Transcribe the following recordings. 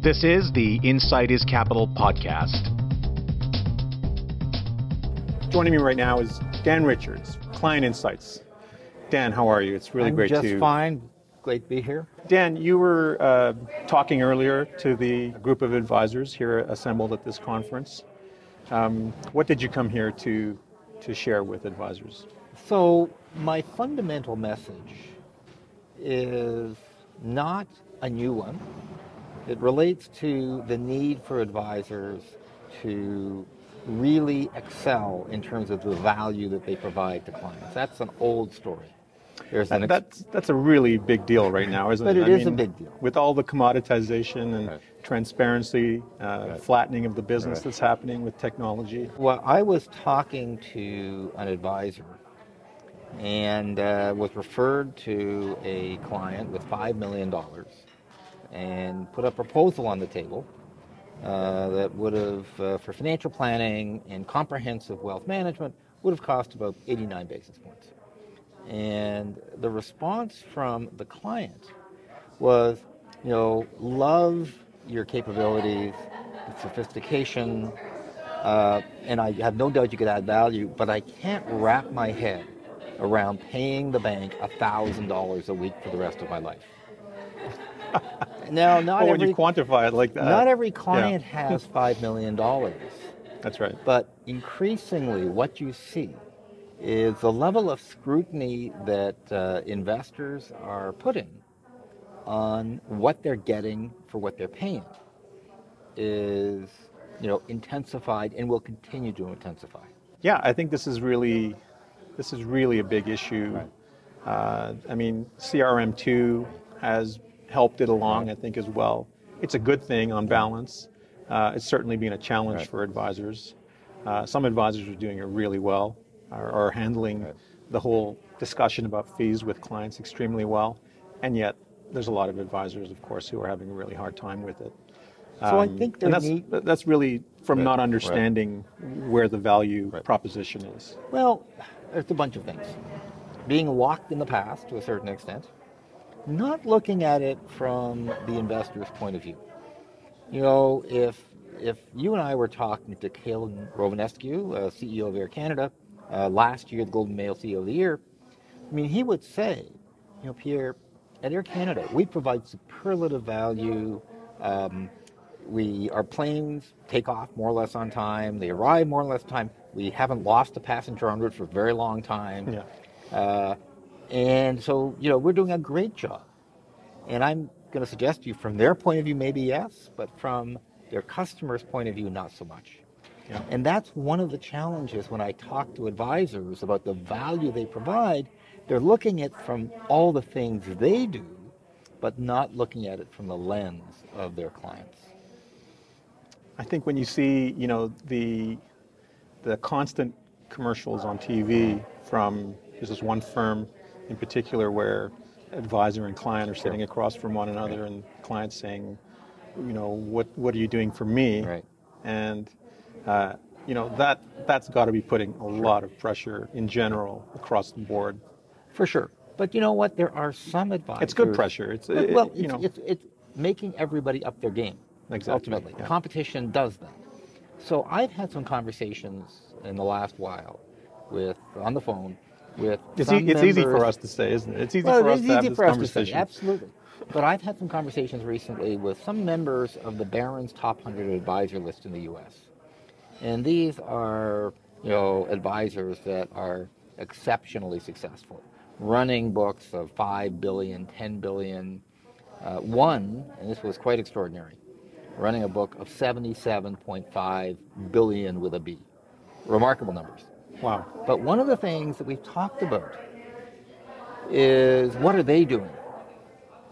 This is the Insight is Capital podcast. Joining me right now is Dan Richards, Client Insights. Dan, how are you? It's really I'm great just to. fine. Great to be here. Dan, you were uh, talking earlier to the group of advisors here assembled at this conference. Um, what did you come here to to share with advisors? So my fundamental message is not a new one. It relates to the need for advisors to really excel in terms of the value that they provide to clients. That's an old story. There's an ex- that's that's a really big deal right now, isn't but it? But it is a big deal. With all the commoditization and right. transparency, uh, right. flattening of the business right. that's happening with technology. Well, I was talking to an advisor and uh, was referred to a client with $5 million and put a proposal on the table uh, that would have, uh, for financial planning and comprehensive wealth management, would have cost about 89 basis points. And the response from the client was, you know, love your capabilities, sophistication, uh, and I have no doubt you could add value, but I can't wrap my head around paying the bank $1,000 a week for the rest of my life. now, not well, every, when you quantify it like that. Not every client yeah. has $5 million. That's right. But increasingly, what you see is the level of scrutiny that uh, investors are putting on what they're getting for what they're paying is you know intensified and will continue to intensify. Yeah, I think this is really this is really a big issue. Right. Uh, I mean, CRM2 has helped it along. I think, as well. It's a good thing on balance. Uh, it's certainly been a challenge right. for advisors. Uh, some advisors are doing it really well, are, are handling the whole discussion about fees with clients extremely well, and yet there's a lot of advisors, of course, who are having a really hard time with it. So um, I think that's, need... that's really from right. not understanding right. where the value right. proposition is. Well, it's a bunch of things. Being locked in the past to a certain extent, not looking at it from the investor's point of view. You know, if if you and I were talking to Calin Rovinescu, uh, CEO of Air Canada, uh, last year, the and Mail CEO of the Year, I mean, he would say, you know, Pierre, at Air Canada, we provide superlative value. Um, we our planes take off more or less on time. They arrive more or less on time. We haven't lost a passenger on route for a very long time. Yeah. Uh, and so, you know, we're doing a great job. And I'm going to suggest to you, from their point of view, maybe yes, but from their customer's point of view, not so much. Yeah. And that's one of the challenges when I talk to advisors about the value they provide. They're looking at from all the things they do, but not looking at it from the lens of their clients. I think when you see, you know, the the constant commercials on TV from there's this one firm in particular where advisor and client are sitting across from one another right. and client saying, you know, what what are you doing for me? Right. And uh, you know that that's got to be putting a lot of pressure in general across the board. For sure. But you know what? There are some advisors. It's good pressure. It's it, well, you it's, know, it's, it's making everybody up their game. Exactly. Ultimately, yeah. competition does that. So I've had some conversations in the last while with on the phone with it's, e- it's members. easy for us to say, isn't it? It's easy well, for us to have this us conversation. To say, absolutely. But I've had some conversations recently with some members of the Barron's Top 100 Advisor list in the U.S. And these are, you know, advisors that are exceptionally successful, running books of 5 billion, 10 billion. Uh, one, and this was quite extraordinary, running a book of 77.5 billion with a B. Remarkable numbers. Wow. But one of the things that we've talked about is what are they doing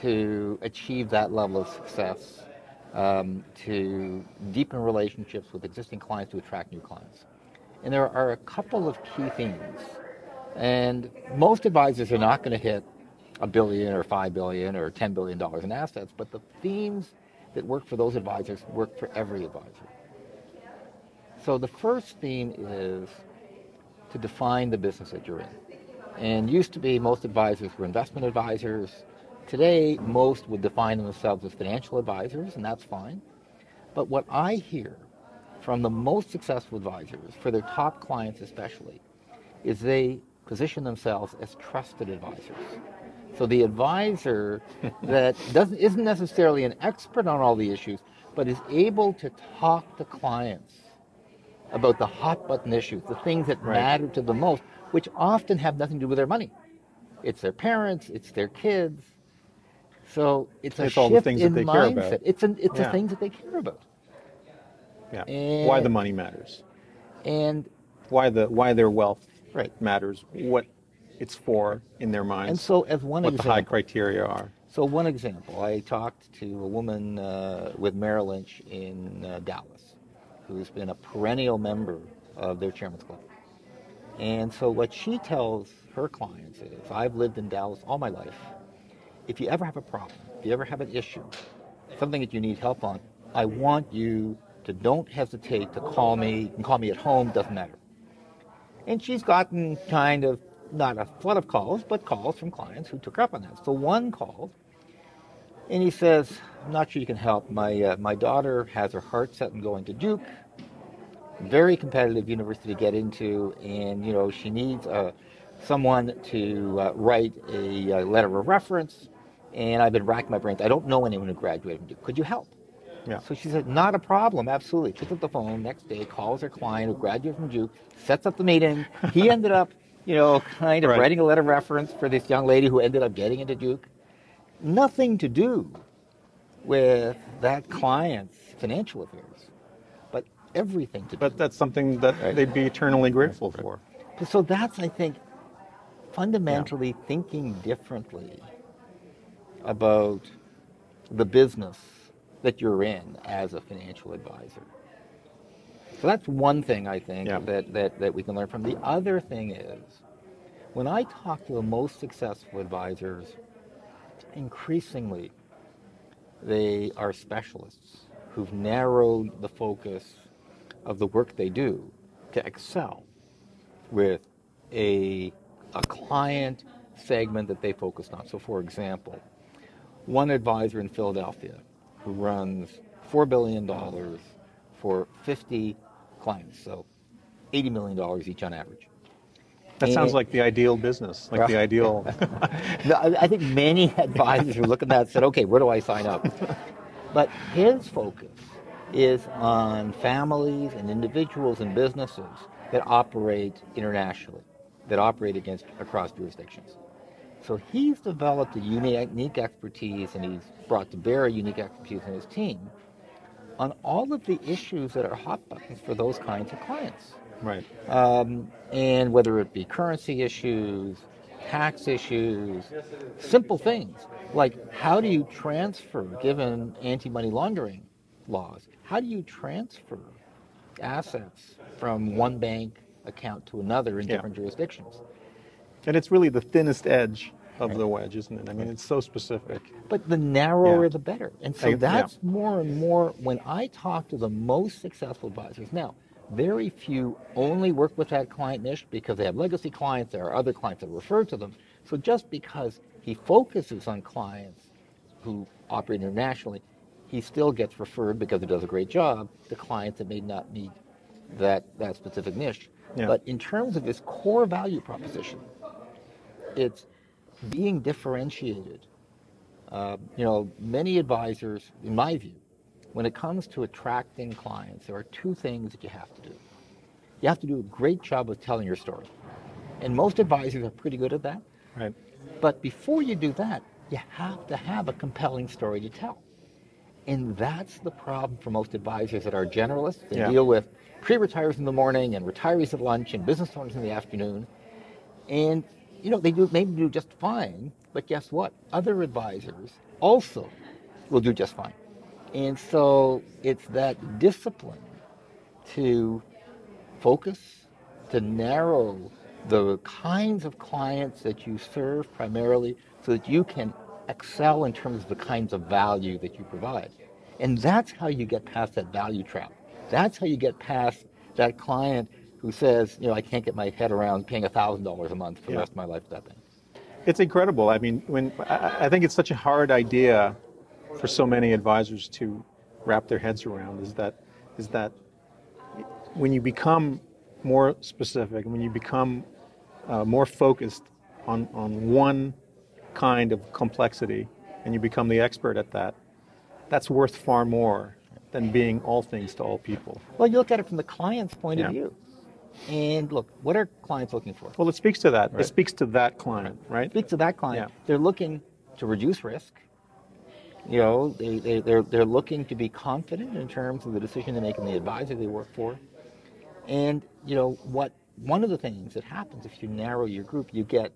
to achieve that level of success, um, to deepen relationships with existing clients, to attract new clients. And there are a couple of key themes. And most advisors are not going to hit a billion or five billion or ten billion dollars in assets, but the themes that work for those advisors work for every advisor. So the first theme is to define the business that you're in. And used to be most advisors were investment advisors. today, most would define themselves as financial advisors, and that's fine. But what I hear from the most successful advisors, for their top clients especially, is they position themselves as trusted advisors. So the advisor that doesn't isn't necessarily an expert on all the issues, but is able to talk to clients about the hot button issues, the things that Right. matter to them most, which often have nothing to do with their money. It's their parents, it's their kids. So it's a It's all the shift things that in they care mindset. about. It's an, it's the Yeah. things that they care about. Yeah. And- why the money matters. And Why the why their wealth Right. matters. What it's for in their minds. and so as one what the high criteria are. So one example, I talked to a woman uh, with Merrill Lynch in uh, Dallas, who's been a perennial member of their chairman's club. And so what she tells her clients is, I've lived in Dallas all my life. If you ever have a problem, if you ever have an issue, something that you need help on, I want you to don't hesitate to call me. You can call me at home, doesn't matter. And she's gotten kind of not a flood of calls, but calls from clients who took her up on that. So one called, and he says, "I'm not sure you can help. My uh, my daughter has her heart set on going to Duke, very competitive university to get into, and you know she needs uh, someone to uh, write a, uh letter of reference. And I've been racking my brains. I don't know anyone who graduated from Duke. Could you help?" Yeah. So she said, not a problem, absolutely. Picks up the phone next day, calls her client who graduated from Duke, sets up the meeting. He ended up, you know, kind of Right. writing a letter of reference for this young lady who ended up getting into Duke. Nothing to do with that client's financial affairs, but everything to do. But that's something that Right. they'd be eternally grateful for. So that's, I think, fundamentally thinking differently about the business that you're in as a financial advisor. So that's one thing I think Yeah. that, that, that we can learn from. The other thing is, when I talk to the most successful advisors, increasingly they are specialists who've narrowed the focus of the work they do to excel with a, a client segment that they focused on. So, for example, one advisor in Philadelphia who runs $4 billion for 50 clients, so $80 million each on average. That sounds like the ideal business, like the ideal. I think many advisors who look at that said, okay, where do I sign up? But his focus is on families and individuals and businesses that operate internationally, that operate against across jurisdictions. So he's developed a unique, unique expertise and he's brought to bear a unique expertise in his team on all of the issues that are hot buttons for those kinds of clients right. um, and whether it be currency issues, tax issues, simple things like how do you transfer, given anti-money laundering laws, how do you transfer assets from one bank account to another in Yeah. different jurisdictions? And it's really the thinnest edge of the wedge, isn't it? I mean, it's so specific. But the narrower Yeah. the better. And so I- yeah. that's more and more when I talk to the most successful advisors. Now, very few only work with that client niche because they have legacy clients. There are other clients that refer to them. So just because he focuses on clients who operate internationally, he still gets referred because he does a great job to clients that may not need that, that specific niche. Yeah. But in terms of his core value proposition, it's being differentiated. Uh, you know, many advisors, in my view, when it comes to attracting clients, there are two things that you have to do. You have to do a great job of telling your story. And most advisors are pretty good at that. Right. But before you do that, you have to have a compelling story to tell. And that's the problem for most advisors that are generalists. They Yeah. deal with pre-retires in the morning and retirees at lunch and business owners in the afternoon. And you know, they do maybe do just fine, but guess what? Other advisors also will do just fine. And so it's that discipline to focus, to narrow the kinds of clients that you serve primarily so that you can excel in terms of the kinds of value that you provide. And that's how you get past that value trap. That's how you get past that client who says, you know, I can't get my head around paying $1,000 a month for the rest of my life that thing. It's incredible. I mean, when I, I think it's such a hard idea for so many advisors to wrap their heads around is that is that when you become more specific, when you become uh, more focused on, on one kind of complexity and you become the expert at that, that's worth far more than being all things to all people. Well, you look at it from the client's point Yeah. of view. And look, what are clients looking for? Well, it speaks to that. Right. It speaks to that client, right? It speaks to that client. Yeah. They're looking to reduce risk. You know, they, they, they're, they're looking to be confident in terms of the decision they make and the advisor they work for. And, you know, what one of the things that happens if you narrow your group, you get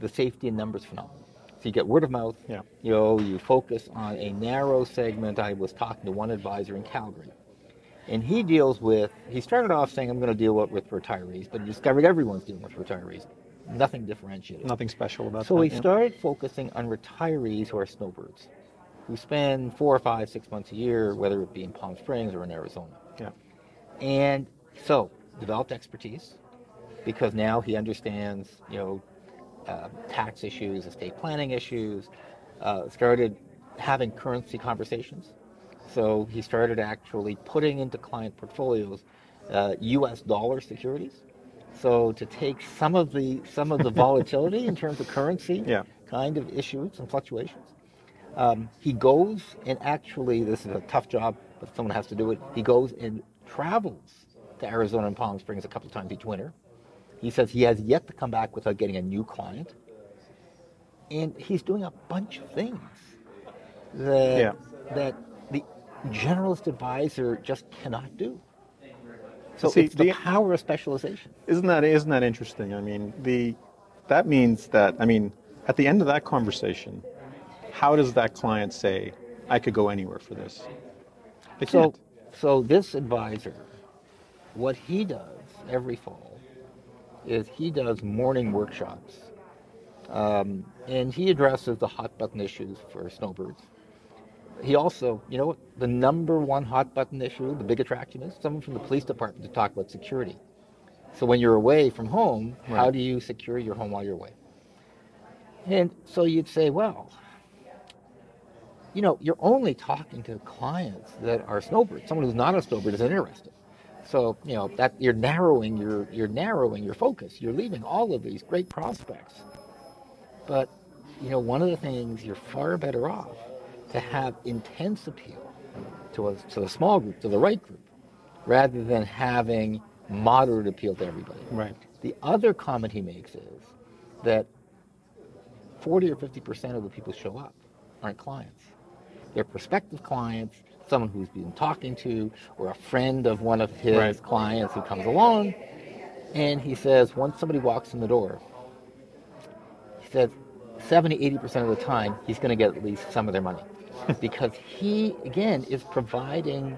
the safety in numbers phenomenon. So you get word of mouth. Yeah. You know, you focus on a narrow segment. I was talking to one advisor in Calgary, and he deals with. He started off saying, "I'm going to deal with, with retirees," but he discovered everyone's dealing with retirees. Nothing differentiated. Nothing special about that. So that. we yeah. started focusing on retirees who are snowbirds, who spend four or five, six months a year, whether it be in Palm Springs or in Arizona. Yeah. And so developed expertise because now he understands, you know, uh, tax issues, estate planning issues. Uh, started having currency conversations. So he started actually putting into client portfolios uh, U.S. dollar securities. So to take some of the some of the volatility in terms of currency Yeah. kind of issues and fluctuations. Um, he goes and actually, this is a tough job, but someone has to do it. He goes and travels to Arizona and Palm Springs a couple times each winter. He says he has yet to come back without getting a new client. And he's doing a bunch of things that, Yeah. that the generalist advisor just cannot do. So See, it's the, the- power of specialization. Isn't that isn't that interesting? I mean, the that means that I mean, at the end of that conversation, how does that client say, "I could go anywhere for this"? They So, can't. so this advisor, what he does every fall is he does morning workshops, um, and he addresses the hot button issues for snowbirds. He also, you know, what the number one hot button issue, the big attraction is someone from the police department to talk about security. So when you're away from home, how do you secure your home while you're away? And so you'd say, well, you know, you're only talking to clients that are snowbirds. Someone who's not a snowbird isn't interested. So, you know, that you're narrowing your you're narrowing your focus. You're leaving all of these great prospects. But, you know, one of the things you're far better off to have intense appeal to a to a small group, to the right group, rather than having moderate appeal to everybody. Right. The other comment he makes is that 40 or 50% of the people show up aren't clients. They're prospective clients, someone who's been talking to, or a friend of one of his Right. clients who comes along. And he says, once somebody walks in the door, he says 70, 80% of the time, he's going to get at least some of their money. because he, again, is providing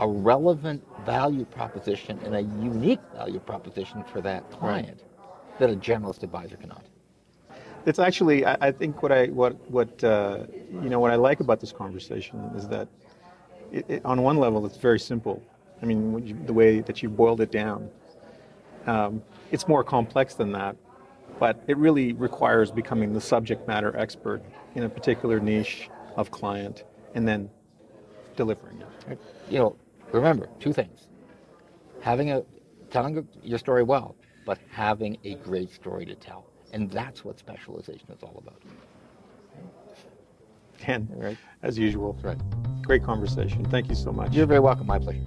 a relevant value proposition and a unique value proposition for that client that a generalist advisor cannot. It's actually, I, I think what I what what uh, you know what I like about this conversation is that, it, it, on one level, it's very simple. I mean, you, the way that you boiled it down, um, it's more complex than that, but it really requires becoming the subject matter expert in a particular niche of client, and then delivering it. You know, remember two things: having a telling your story well, but having a great story to tell, and that's what specialization is all about. And Right. as usual, Right. great conversation. Thank you so much. You're very welcome. My pleasure.